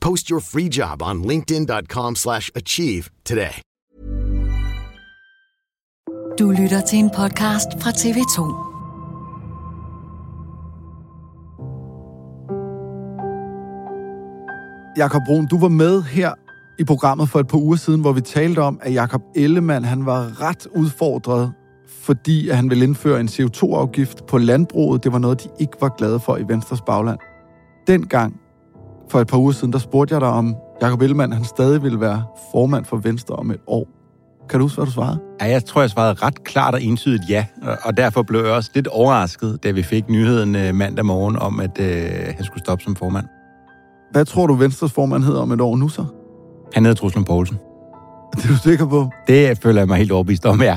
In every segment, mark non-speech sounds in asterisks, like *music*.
Post your free job on linkedin.com/achieve slash achieve today. Du lytter til en podcast fra TV2. Jakob Brun, du var med her i programmet for et par uger siden, hvor vi talte om, at Jakob Ellemann han var ret udfordret, fordi at han ville indføre en CO2-afgift på landbruget. Det var noget, de ikke var glade for i Venstres bagland. Dengang, for et par uger siden, der spurgte jeg dig, om Jakob Ellemann han stadig ville være formand for Venstre om et år. Kan du huske, hvad du svarede? Ja, jeg tror, jeg svarede ret klart og entydigt ja, og- derfor blev jeg også lidt overrasket, da vi fik nyheden øh, mandag morgen om, at øh, han skulle stoppe som formand. Hvad tror du, Venstres formand hedder om et år nu så? Han hedder Truslund Poulsen. *laughs* Det er du sikker på? Det føler jeg mig helt overbevist om, ja.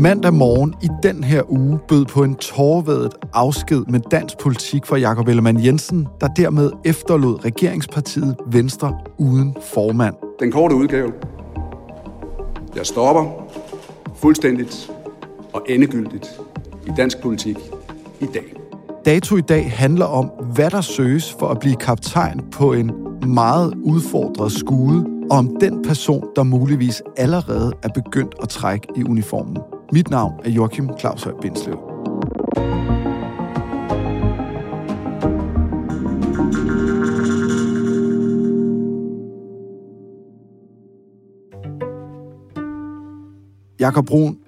Mandag morgen i den her uge bød på en tårvedet afsked med dansk politik for Jakob Ellemann Jensen, der dermed efterlod regeringspartiet Venstre uden formand. Den korte udgave. Jeg stopper fuldstændigt og endegyldigt i dansk politik i dag. Dato i dag handler om, hvad der søges for at blive kaptajn på en meget udfordret skude, og om den person, der muligvis allerede er begyndt at trække i uniformen. Mit navn er Joachim Claus Høj Bindslev. Jakob Brun,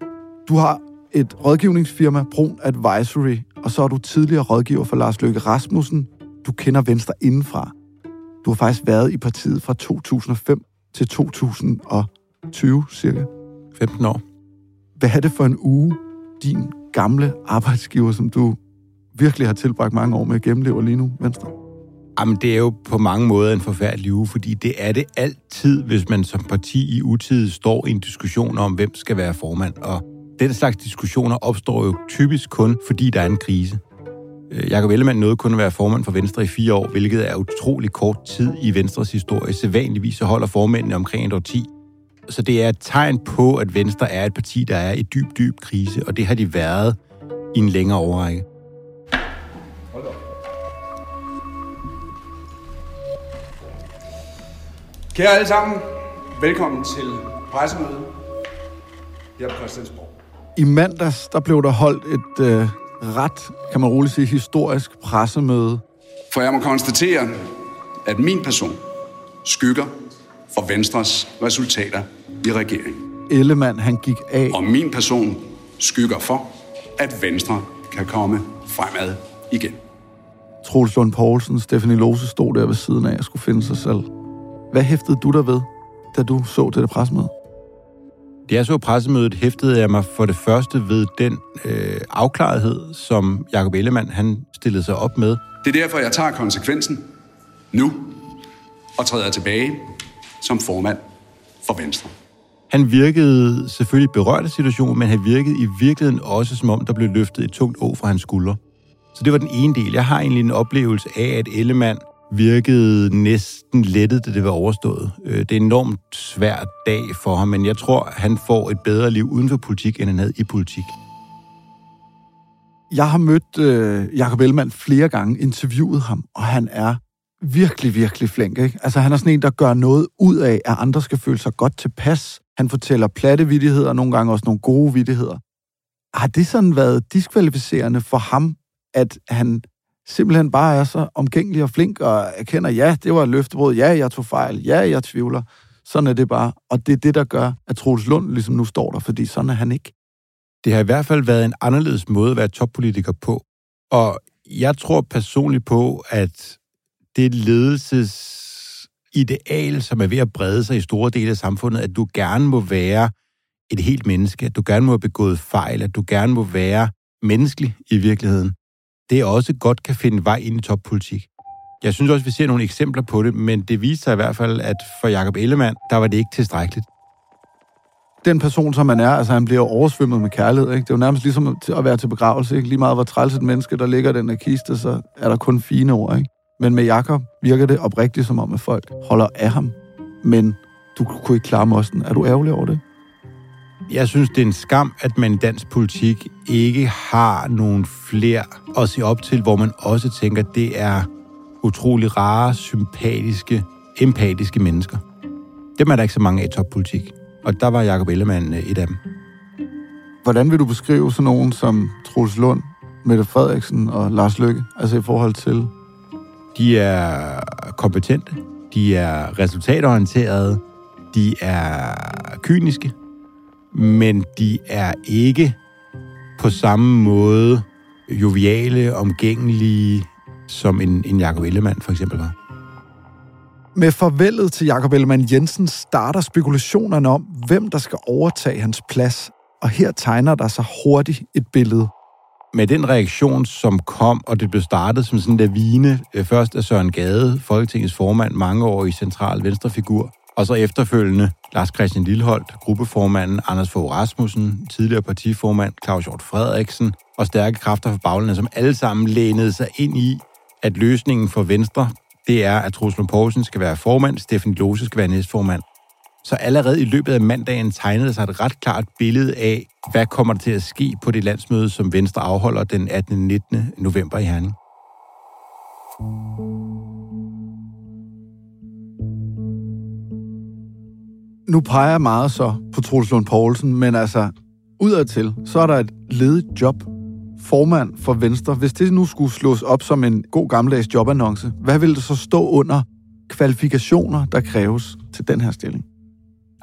du har et rådgivningsfirma, Brun Advisory, og så er du tidligere rådgiver for Lars Løkke Rasmussen. Du kender Venstre indenfra. Du har faktisk været i partiet fra 2005 til 2020 cirka. 15 år. Hvad er det for en uge, din gamle arbejdsgiver, som du virkelig har tilbragt mange år med, gennemlever lige nu, Venstre? Jamen, det er jo på mange måder en forfærdelig uge, fordi det er det altid, hvis man som parti i utid står i en diskussion om, hvem skal være formand. Og den slags diskussioner opstår jo typisk kun, fordi der er en krise. Øh, Jakob Ellemann nåede kun at være formand for Venstre i fire år, hvilket er utrolig kort tid i Venstres historie. Sædvanligvis så holder formændene omkring et årti. Så det er et tegn på, at Venstre er et parti, der er i dyb, dyb krise, og det har de været i en længere overrække. Kære alle sammen, velkommen til pressemødet her på Christiansborg. I mandags, der blev der holdt et øh, ret, kan man roligt sige, historisk pressemøde. For jeg må konstatere, at min person skygger for Venstres resultater i regeringen. Ellemann, han gik af. Og min person skygger for, at Venstre kan komme fremad igen. Troels Lund Poulsen, Stephanie Lose stod der ved siden af og skulle finde sig selv. Hvad hæftede du der ved, da du så det der pressemøde? Da jeg så pressemødet, hæftede jeg mig for det første ved den øh, afklarethed, som Jakob Ellemann han stillede sig op med. Det er derfor, jeg tager konsekvensen nu og træder tilbage som formand for Venstre. Han virkede selvfølgelig berørt af situationen, men han virkede i virkeligheden også, som om der blev løftet et tungt å fra hans skuldre. Så det var den ene del. Jeg har egentlig en oplevelse af, at Ellemann virkede næsten lettet, da det var overstået. Øh, det er en enormt svær dag for ham, men jeg tror, han får et bedre liv uden for politik, end han havde i politik. Jeg har mødt øh, Jacob Ellemann flere gange, interviewet ham, og han er virkelig, virkelig flink. Ikke? Altså, han er sådan en, der gør noget ud af, at andre skal føle sig godt tilpas. Han fortæller platte vidtigheder, nogle gange også nogle gode vidtigheder. Har det sådan været diskvalificerende for ham, at han simpelthen bare er så omgængelig og flink og erkender, ja, det var et løftebrud, ja, jeg tog fejl, ja, jeg tvivler. Sådan er det bare. Og det er det, der gør, at Troels Lund ligesom nu står der, fordi sådan er han ikke. Det har i hvert fald været en anderledes måde at være toppolitiker på. Og jeg tror personligt på, at det ledelsesideal, som er ved at brede sig i store dele af samfundet, at du gerne må være et helt menneske, at du gerne må have begået fejl, at du gerne må være menneskelig i virkeligheden, det også godt kan finde vej ind i toppolitik. Jeg synes også, vi ser nogle eksempler på det, men det viser sig i hvert fald, at for Jakob Ellemann, der var det ikke tilstrækkeligt. Den person, som man er, altså han bliver oversvømmet med kærlighed. Ikke? Det er jo nærmest ligesom at være til begravelse. Ikke? Lige meget hvor træls et menneske, der ligger den her kiste, så er der kun fine ord. Ikke? Men med Jakob virker det oprigtigt som om, at folk holder af ham. Men du kunne ikke klare mosten. Er du ærgerlig over det? Jeg synes, det er en skam, at man i dansk politik ikke har nogen flere at se op til, hvor man også tænker, at det er utrolig rare, sympatiske, empatiske mennesker. Dem er der ikke så mange af i toppolitik. Og der var Jacob Ellemann øh, et af dem. Hvordan vil du beskrive sådan nogen som Troels Lund, Mette Frederiksen og Lars Løkke, altså i forhold til? De er kompetente, de er resultatorienterede, de er kyniske, men de er ikke på samme måde joviale, omgængelige, som en, en Jacob Ellemann for eksempel var. Med farvelet til Jakob Ellemann Jensen starter spekulationerne om, hvem der skal overtage hans plads, og her tegner der sig hurtigt et billede. Med den reaktion, som kom, og det blev startet som sådan en lavine, øh, først af Søren Gade, Folketingets formand, mange år i central venstrefigur, og så efterfølgende Lars Christian Lilleholdt, gruppeformanden Anders Fogh Rasmussen, tidligere partiformand Claus Hjort Frederiksen og stærke kræfter for baglandet, som alle sammen lænede sig ind i, at løsningen for Venstre, det er, at Truslund Poulsen skal være formand, Steffen Lose skal være næstformand. Så allerede i løbet af mandagen tegnede sig et ret klart billede af, hvad kommer der til at ske på det landsmøde, som Venstre afholder den 18. 19. november i Herning. nu peger jeg meget så på Troels Lund Poulsen, men altså, udadtil, så er der et ledigt job. Formand for Venstre. Hvis det nu skulle slås op som en god gammeldags jobannonce, hvad ville det så stå under kvalifikationer, der kræves til den her stilling?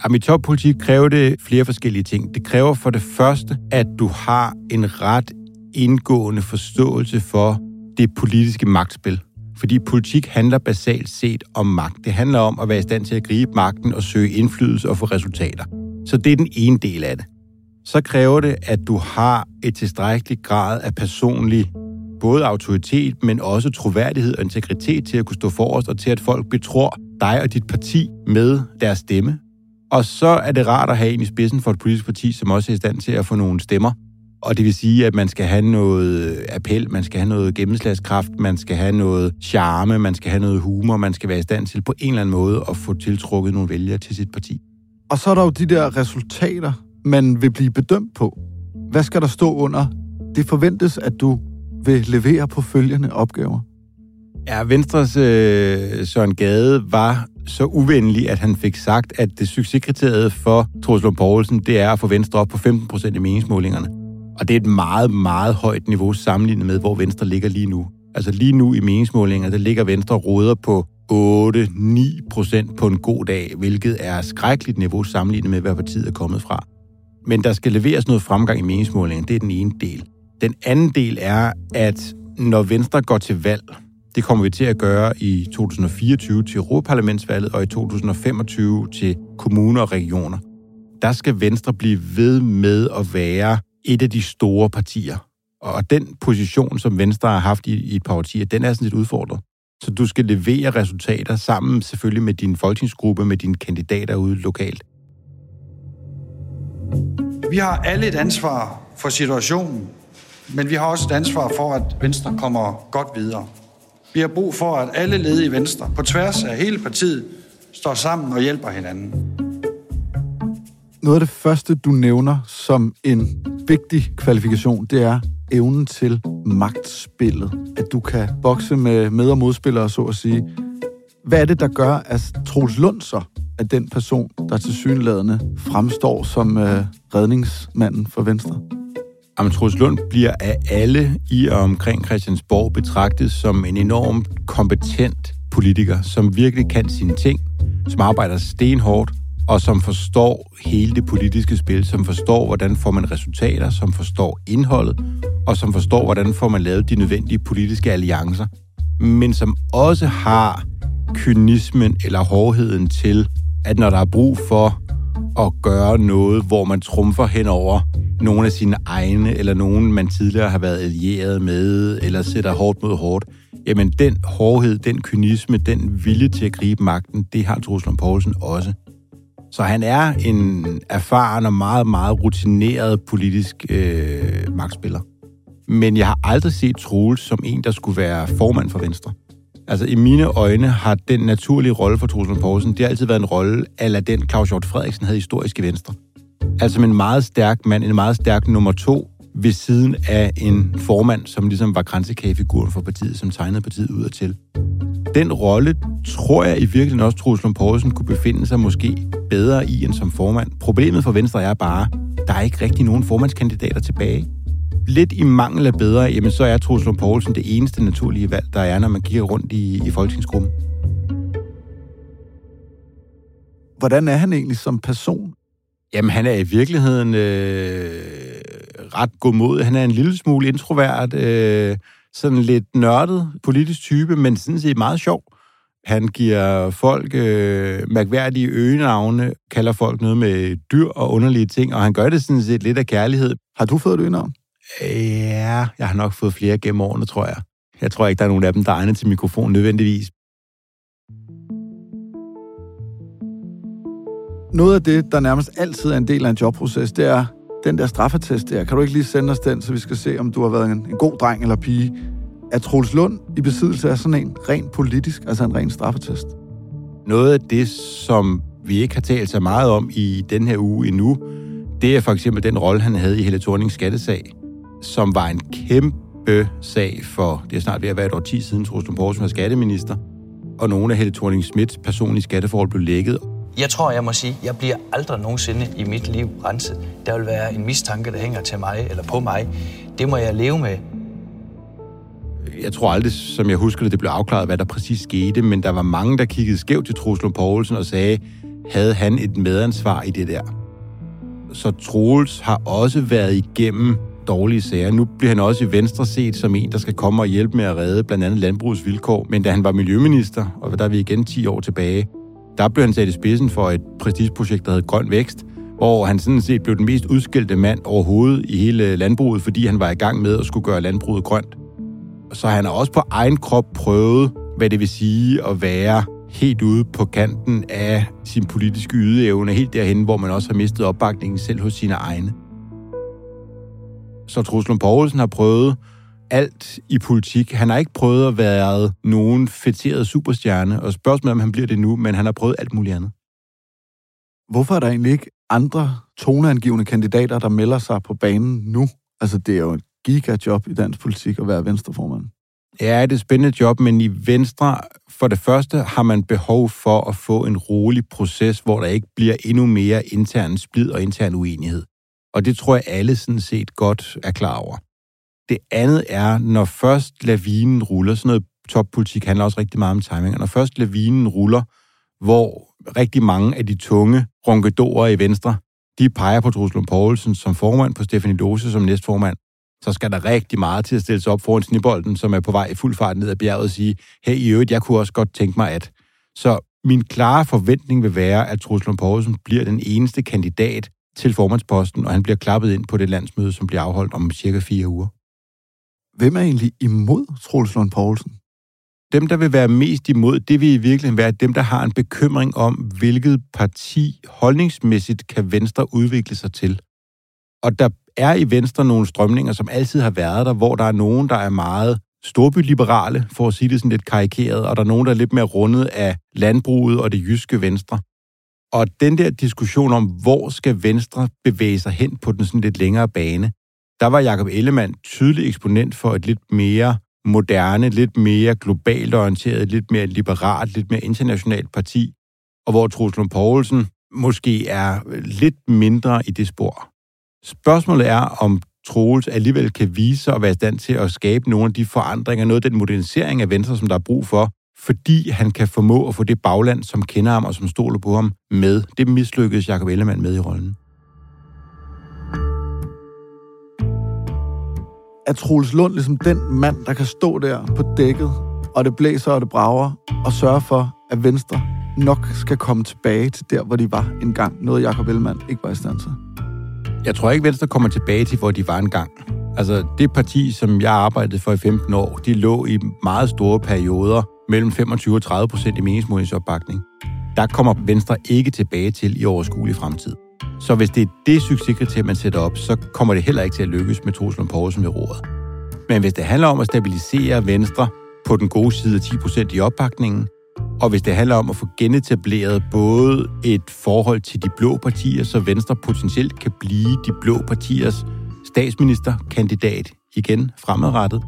Amitop-politik kræver det flere forskellige ting. Det kræver for det første, at du har en ret indgående forståelse for det politiske magtspil. Fordi politik handler basalt set om magt. Det handler om at være i stand til at gribe magten og søge indflydelse og få resultater. Så det er den ene del af det. Så kræver det, at du har et tilstrækkeligt grad af personlig både autoritet, men også troværdighed og integritet til at kunne stå forrest, og til at folk betror dig og dit parti med deres stemme. Og så er det rart at have en i spidsen for et politisk parti, som også er i stand til at få nogle stemmer, og det vil sige, at man skal have noget appel, man skal have noget gennemslagskraft, man skal have noget charme, man skal have noget humor, man skal være i stand til på en eller anden måde at få tiltrukket nogle vælgere til sit parti. Og så er der jo de der resultater, man vil blive bedømt på. Hvad skal der stå under? Det forventes, at du vil levere på følgende opgaver. Ja, Venstres øh, Søren Gade var så uvenlig, at han fik sagt, at det succeskriteriet for Troels Lund Poulsen, det er at få Venstre op på 15 procent i meningsmålingerne. Og det er et meget, meget højt niveau sammenlignet med, hvor Venstre ligger lige nu. Altså lige nu i meningsmålinger, der ligger Venstre råder på 8-9 procent på en god dag, hvilket er skrækkeligt niveau sammenlignet med, hvad partiet er kommet fra. Men der skal leveres noget fremgang i meningsmålingen, det er den ene del. Den anden del er, at når Venstre går til valg, det kommer vi til at gøre i 2024 til Europaparlamentsvalget og i 2025 til kommuner og regioner. Der skal Venstre blive ved med at være et af de store partier. Og den position, som Venstre har haft i, i et par årtier, den er sådan lidt udfordret. Så du skal levere resultater sammen selvfølgelig med din folketingsgruppe, med dine kandidater ude lokalt. Vi har alle et ansvar for situationen, men vi har også et ansvar for, at Venstre kommer godt videre. Vi har brug for, at alle led i Venstre, på tværs af hele partiet, står sammen og hjælper hinanden. Noget af det første, du nævner som en vigtig kvalifikation, det er evnen til magtspillet. At du kan bokse med med- og modspillere, så at sige. Hvad er det, der gør, at Troels Lund så er den person, der til synlædende fremstår som øh, redningsmanden for Venstre? Jamen, Lund bliver af alle i og omkring Christiansborg betragtet som en enormt kompetent politiker, som virkelig kan sine ting, som arbejder stenhårdt, og som forstår hele det politiske spil, som forstår, hvordan får man resultater, som forstår indholdet, og som forstår, hvordan får man lavet de nødvendige politiske alliancer, men som også har kynismen eller hårdheden til, at når der er brug for at gøre noget, hvor man trumfer hen over nogle af sine egne, eller nogen, man tidligere har været allieret med, eller sætter hårdt mod hårdt, jamen den hårdhed, den kynisme, den vilje til at gribe magten, det har Truslund Poulsen også. Så han er en erfaren og meget, meget rutineret politisk øh, magtspiller. Men jeg har aldrig set Troels som en, der skulle være formand for Venstre. Altså, i mine øjne har den naturlige rolle for Truls Poulsen, det har altid været en rolle, eller den Claus Hjort Frederiksen havde historisk i Venstre. Altså en meget stærk mand, en meget stærk nummer to, ved siden af en formand, som ligesom var grænsekagefiguren for partiet, som tegnede partiet ud og til. Den rolle tror jeg i virkeligheden også, Truls Lund Poulsen kunne befinde sig måske bedre i end som formand. Problemet for Venstre er bare, der er ikke rigtig nogen formandskandidater tilbage. Lidt i mangel af bedre, jamen så er Troels Lund Poulsen det eneste naturlige valg, der er, når man kigger rundt i, i folketingsgruppen. Hvordan er han egentlig som person? Jamen, han er i virkeligheden øh, ret god mod. Han er en lille smule introvert, øh, sådan lidt nørdet politisk type, men sådan set meget sjov. Han giver folk øh, mærkværdige øgenavne, kalder folk noget med dyr og underlige ting, og han gør det sådan set lidt af kærlighed. Har du fået et øgenavn? Ja, jeg har nok fået flere gennem årene, tror jeg. Jeg tror ikke, der er nogen af dem, der er egnet til mikrofon nødvendigvis. Noget af det, der nærmest altid er en del af en jobproces, det er den der straffetest der. Kan du ikke lige sende os den, så vi skal se, om du har været en, en god dreng eller pige? Er Troels Lund i besiddelse af sådan en rent politisk, altså en ren straffetest? Noget af det, som vi ikke har talt så meget om i den her uge endnu, det er for eksempel den rolle, han havde i Helle Thornings skattesag, som var en kæmpe sag for, det er snart ved at være et år 10 siden, Lund Poulsen var skatteminister, og nogle af Helle thorning Smiths personlige skatteforhold blev lækket. Jeg tror, jeg må sige, jeg bliver aldrig nogensinde i mit liv renset. Der vil være en mistanke, der hænger til mig eller på mig. Det må jeg leve med. Jeg tror aldrig, som jeg husker det, det blev afklaret, hvad der præcis skete, men der var mange, der kiggede skævt til Troels Poulsen og sagde, havde han et medansvar i det der? Så Troels har også været igennem dårlige sager. Nu bliver han også i Venstre set som en, der skal komme og hjælpe med at redde blandt andet landbrugets vilkår. Men da han var miljøminister, og der er vi igen 10 år tilbage, der blev han sat i spidsen for et prestigeprojekt, der hed Grøn Vækst, hvor han sådan set blev den mest udskældte mand overhovedet i hele landbruget, fordi han var i gang med at skulle gøre landbruget grønt. Så han har også på egen krop prøvet, hvad det vil sige at være helt ude på kanten af sin politiske ydeevne, helt derhen, hvor man også har mistet opbakningen selv hos sine egne. Så Truslund Poulsen har prøvet alt i politik. Han har ikke prøvet at være nogen fætteret superstjerne, og spørgsmålet om han bliver det nu, men han har prøvet alt muligt andet. Hvorfor er der egentlig ikke andre toneangivende kandidater, der melder sig på banen nu? Altså, det er jo et gigajob i dansk politik at være venstreformand. Ja, det er et spændende job, men i Venstre, for det første, har man behov for at få en rolig proces, hvor der ikke bliver endnu mere intern splid og intern uenighed. Og det tror jeg alle sådan set godt er klar over. Det andet er, når først lavinen ruller, sådan noget toppolitik handler også rigtig meget om timing, og når først lavinen ruller, hvor rigtig mange af de tunge ronkedorer i Venstre, de peger på Truslund Poulsen som formand, på Stefanie Dose som næstformand, så skal der rigtig meget til at stille sig op foran snibolden, som er på vej i fuld fart ned ad bjerget og sige, hey, i øvrigt, jeg kunne også godt tænke mig at. Så min klare forventning vil være, at Truslund Poulsen bliver den eneste kandidat til formandsposten, og han bliver klappet ind på det landsmøde, som bliver afholdt om cirka fire uger. Hvem er egentlig imod Troels Lund Poulsen? dem, der vil være mest imod, det vil i virkeligheden være dem, der har en bekymring om, hvilket parti holdningsmæssigt kan Venstre udvikle sig til. Og der er i Venstre nogle strømninger, som altid har været der, hvor der er nogen, der er meget storbyliberale, for at sige det sådan lidt karikeret, og der er nogen, der er lidt mere rundet af landbruget og det jyske Venstre. Og den der diskussion om, hvor skal Venstre bevæge sig hen på den sådan lidt længere bane, der var Jakob Ellemann tydelig eksponent for et lidt mere moderne, lidt mere globalt orienteret, lidt mere liberalt, lidt mere internationalt parti, og hvor Troels Lund Poulsen måske er lidt mindre i det spor. Spørgsmålet er, om Troels alligevel kan vise sig at være i stand til at skabe nogle af de forandringer, noget af den modernisering af Venstre, som der er brug for, fordi han kan formå at få det bagland, som kender ham og som stoler på ham, med. Det mislykkedes Jacob Ellemann med i rollen. Er Troels Lund ligesom den mand, der kan stå der på dækket, og det blæser og det brager, og sørge for, at Venstre nok skal komme tilbage til der, hvor de var engang. Noget Jacob Ellemann ikke var i stand til. Jeg tror ikke, Venstre kommer tilbage til, hvor de var engang. Altså, det parti, som jeg arbejdede for i 15 år, de lå i meget store perioder mellem 25 og 30 procent i meningsmålingsopbakning. Der kommer Venstre ikke tilbage til i overskuelig fremtid. Så hvis det er det succeskriterie, man sætter op, så kommer det heller ikke til at lykkes med Troels Lund Poulsen ved roret. Men hvis det handler om at stabilisere Venstre på den gode side af 10 procent i opbakningen, og hvis det handler om at få genetableret både et forhold til de blå partier, så Venstre potentielt kan blive de blå partiers statsministerkandidat igen fremadrettet,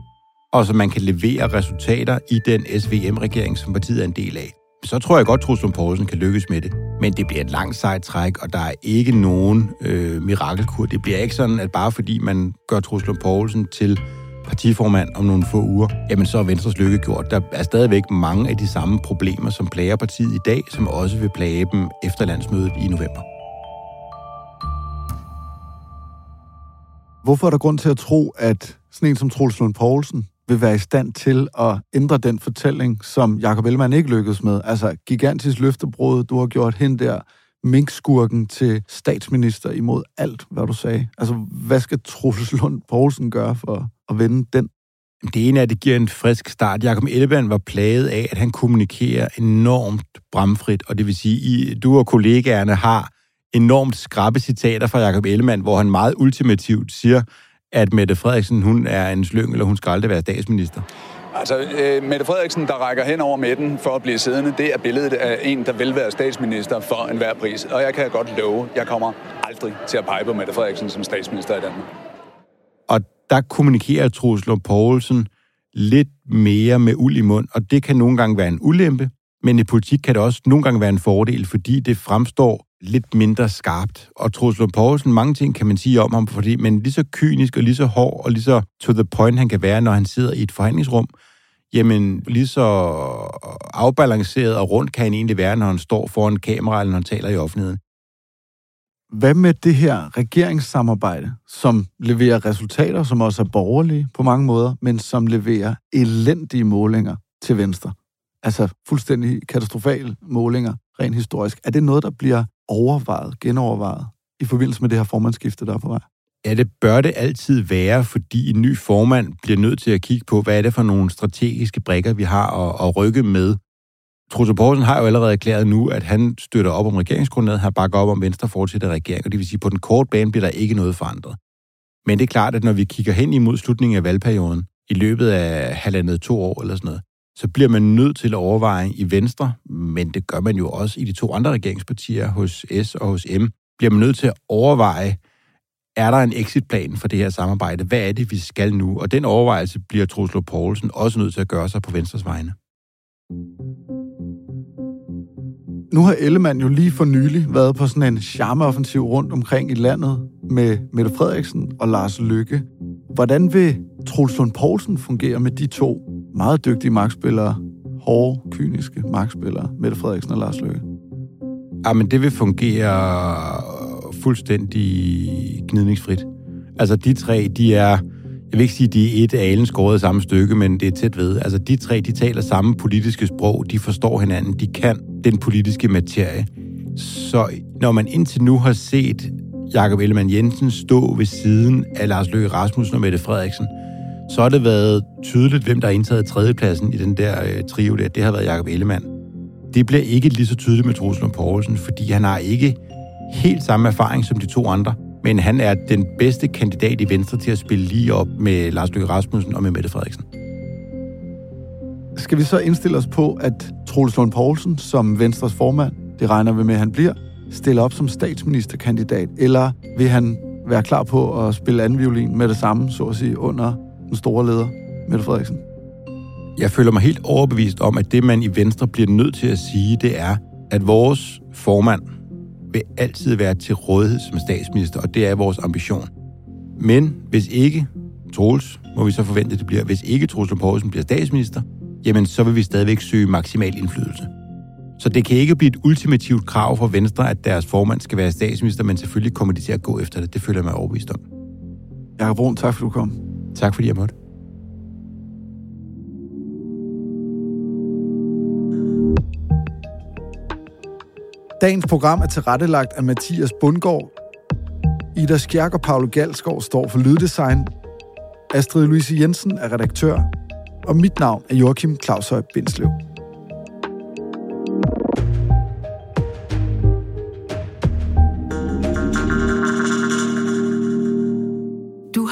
og så man kan levere resultater i den SVM-regering, som partiet er en del af, så tror jeg godt, at Truslund Poulsen kan lykkes med det. Men det bliver et langt sejt træk, og der er ikke nogen øh, mirakelkur. Det bliver ikke sådan, at bare fordi man gør Truslund Poulsen til partiformand om nogle få uger, jamen så er Venstres lykke gjort. Der er stadigvæk mange af de samme problemer, som plager partiet i dag, som også vil plage dem efter landsmødet i november. Hvorfor er der grund til at tro, at sådan en som Troels Lund Poulsen vil være i stand til at ændre den fortælling, som Jacob Ellemann ikke lykkedes med? Altså, gigantisk løftebrud, du har gjort hende der minkskurken til statsminister imod alt, hvad du sagde. Altså, hvad skal Truls Lund Poulsen gøre for at vende den? Det ene er, at det giver en frisk start. Jakob Ellemann var plaget af, at han kommunikerer enormt bramfrit, og det vil sige, at du og kollegaerne har enormt skrappe citater fra Jakob Ellemann, hvor han meget ultimativt siger, at Mette Frederiksen hun er en slyng, eller hun skal aldrig være statsminister. Altså, øh, Mette Frederiksen, der rækker hen over midten for at blive siddende, det er billedet af en, der vil være statsminister for enhver pris. Og jeg kan godt love, jeg kommer aldrig til at pege på Mette Frederiksen som statsminister i Danmark. Og der kommunikerer Troels Lund Poulsen lidt mere med uld i mund, og det kan nogle gange være en ulempe, men i politik kan det også nogle gange være en fordel, fordi det fremstår lidt mindre skarpt. Og Troels Lund Poulsen, mange ting kan man sige om ham, fordi, men lige så kynisk og lige så hård og lige så to the point han kan være, når han sidder i et forhandlingsrum, jamen lige så afbalanceret og rundt kan han egentlig være, når han står foran kamera eller når han taler i offentligheden. Hvad med det her regeringssamarbejde, som leverer resultater, som også er borgerlige på mange måder, men som leverer elendige målinger til Venstre? Altså fuldstændig katastrofale målinger, rent historisk. Er det noget, der bliver overvejet, genovervejet, i forbindelse med det her formandskifte, der er på vej? Ja, det bør det altid være, fordi en ny formand bliver nødt til at kigge på, hvad er det for nogle strategiske brikker, vi har at, at rykke med. Trusse Poulsen har jo allerede erklæret nu, at han støtter op om regeringsgrundlaget, han bakker op om Venstre fortsætter regering, og det vil sige, at på den korte bane bliver der ikke noget forandret. Men det er klart, at når vi kigger hen imod slutningen af valgperioden, i løbet af halvandet to år eller sådan noget, så bliver man nødt til at overveje i Venstre, men det gør man jo også i de to andre regeringspartier, hos S og hos M, bliver man nødt til at overveje, er der en exitplan for det her samarbejde? Hvad er det, vi skal nu? Og den overvejelse bliver Truslo Poulsen også nødt til at gøre sig på Venstres vegne. Nu har Ellemann jo lige for nylig været på sådan en charmeoffensiv rundt omkring i landet med Mette Frederiksen og Lars Lykke. Hvordan vil Troels Lund Poulsen fungere med de to meget dygtige magtspillere, hårde, kyniske magtspillere, Mette Frederiksen og Lars Løkke? Jamen, ah, det vil fungere fuldstændig gnidningsfrit. Altså, de tre, de er... Jeg vil ikke sige, at de er et alen skåret samme stykke, men det er tæt ved. Altså, de tre, de taler samme politiske sprog, de forstår hinanden, de kan den politiske materie. Så når man indtil nu har set Jakob Ellemann Jensen stå ved siden af Lars Løkke Rasmussen og Mette Frederiksen, så har det været tydeligt, hvem der har indtaget tredjepladsen i den der øh, trio der. Det har været Jakob Ellemann. Det bliver ikke lige så tydeligt med Troels Lund Poulsen, fordi han har ikke helt samme erfaring som de to andre, men han er den bedste kandidat i Venstre til at spille lige op med Lars Løkke Rasmussen og med Mette Frederiksen. Skal vi så indstille os på, at Troels Lund Poulsen som Venstres formand, det regner vi med, at han bliver, stille op som statsministerkandidat, eller vil han være klar på at spille anden violin med det samme, så at sige, under den store leder, Mette Frederiksen? Jeg føler mig helt overbevist om, at det, man i Venstre bliver nødt til at sige, det er, at vores formand vil altid være til rådighed som statsminister, og det er vores ambition. Men hvis ikke Troels, må vi så forvente, at det bliver, hvis ikke Troels Poulsen bliver statsminister, jamen så vil vi stadigvæk søge maksimal indflydelse. Så det kan ikke blive et ultimativt krav for Venstre, at deres formand skal være statsminister, men selvfølgelig kommer de til at gå efter det. Det føler jeg mig overbevist om. Jakob Brun, tak fordi du kom. Tak fordi jeg måtte. Dagens program er tilrettelagt af Mathias Bundgaard. Ida Skjærk og Paolo Galskov står for lyddesign. Astrid Louise Jensen er redaktør. Og mit navn er Joachim Claushøj Bindslev.